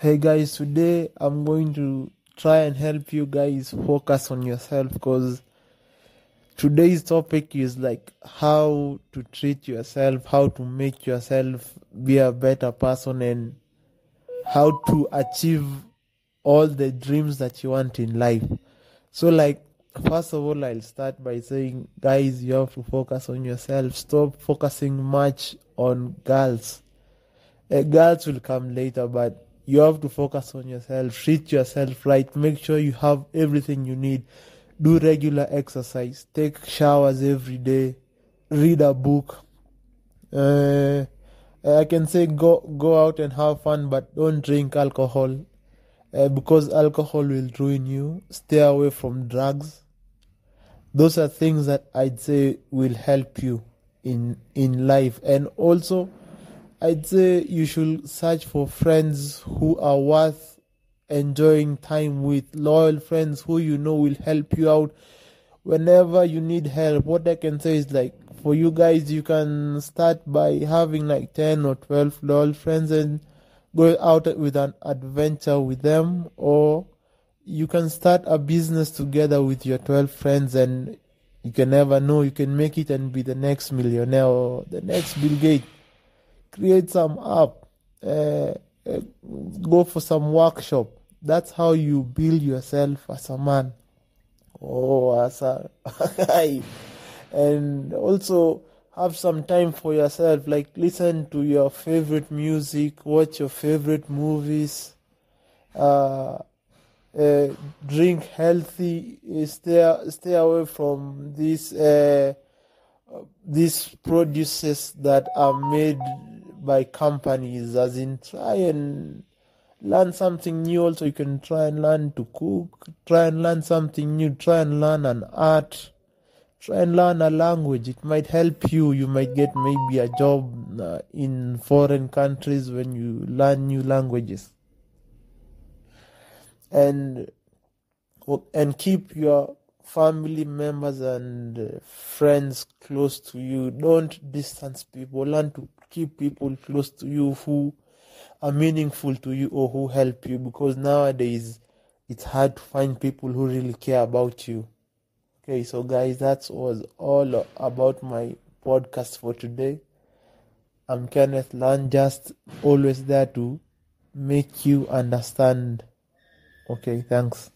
Hey guys, today I'm going to try and help you guys focus on yourself because today's topic is like how to treat yourself, how to make yourself be a better person, and how to achieve all the dreams that you want in life. So, like, first of all, I'll start by saying, guys, you have to focus on yourself. Stop focusing much on girls. Uh, girls will come later, but you have to focus on yourself. Treat yourself right. Make sure you have everything you need. Do regular exercise. Take showers every day. Read a book. Uh, I can say go go out and have fun, but don't drink alcohol uh, because alcohol will ruin you. Stay away from drugs. Those are things that I'd say will help you in in life, and also I'd say you should search for friends who are worth enjoying time with, loyal friends who you know will help you out whenever you need help. What I can say is like for you guys, you can start by having like 10 or 12 loyal friends and go out with an adventure with them, or you can start a business together with your 12 friends and you can never know you can make it and be the next millionaire or the next Bill Gates create some app, uh, uh, go for some workshop. That's how you build yourself as a man or as a guy. and also have some time for yourself, like listen to your favorite music, watch your favorite movies, uh, uh, drink healthy, stay stay away from these uh, these produces that are made by companies as in try and learn something new also. You can try and learn to cook try and learn something new try and learn an art try and learn a language. It might help you. You might get maybe a job uh, in foreign countries when you learn new languages. And and keep your family members and uh, friends close to you don't distance people learn to keep people close to you who are meaningful to you or who help you because nowadays it's hard to find people who really care about you. Okay, so guys, that was all about my podcast for today. I'm Kenneth Land, just always there to make you understand. Okay, thanks.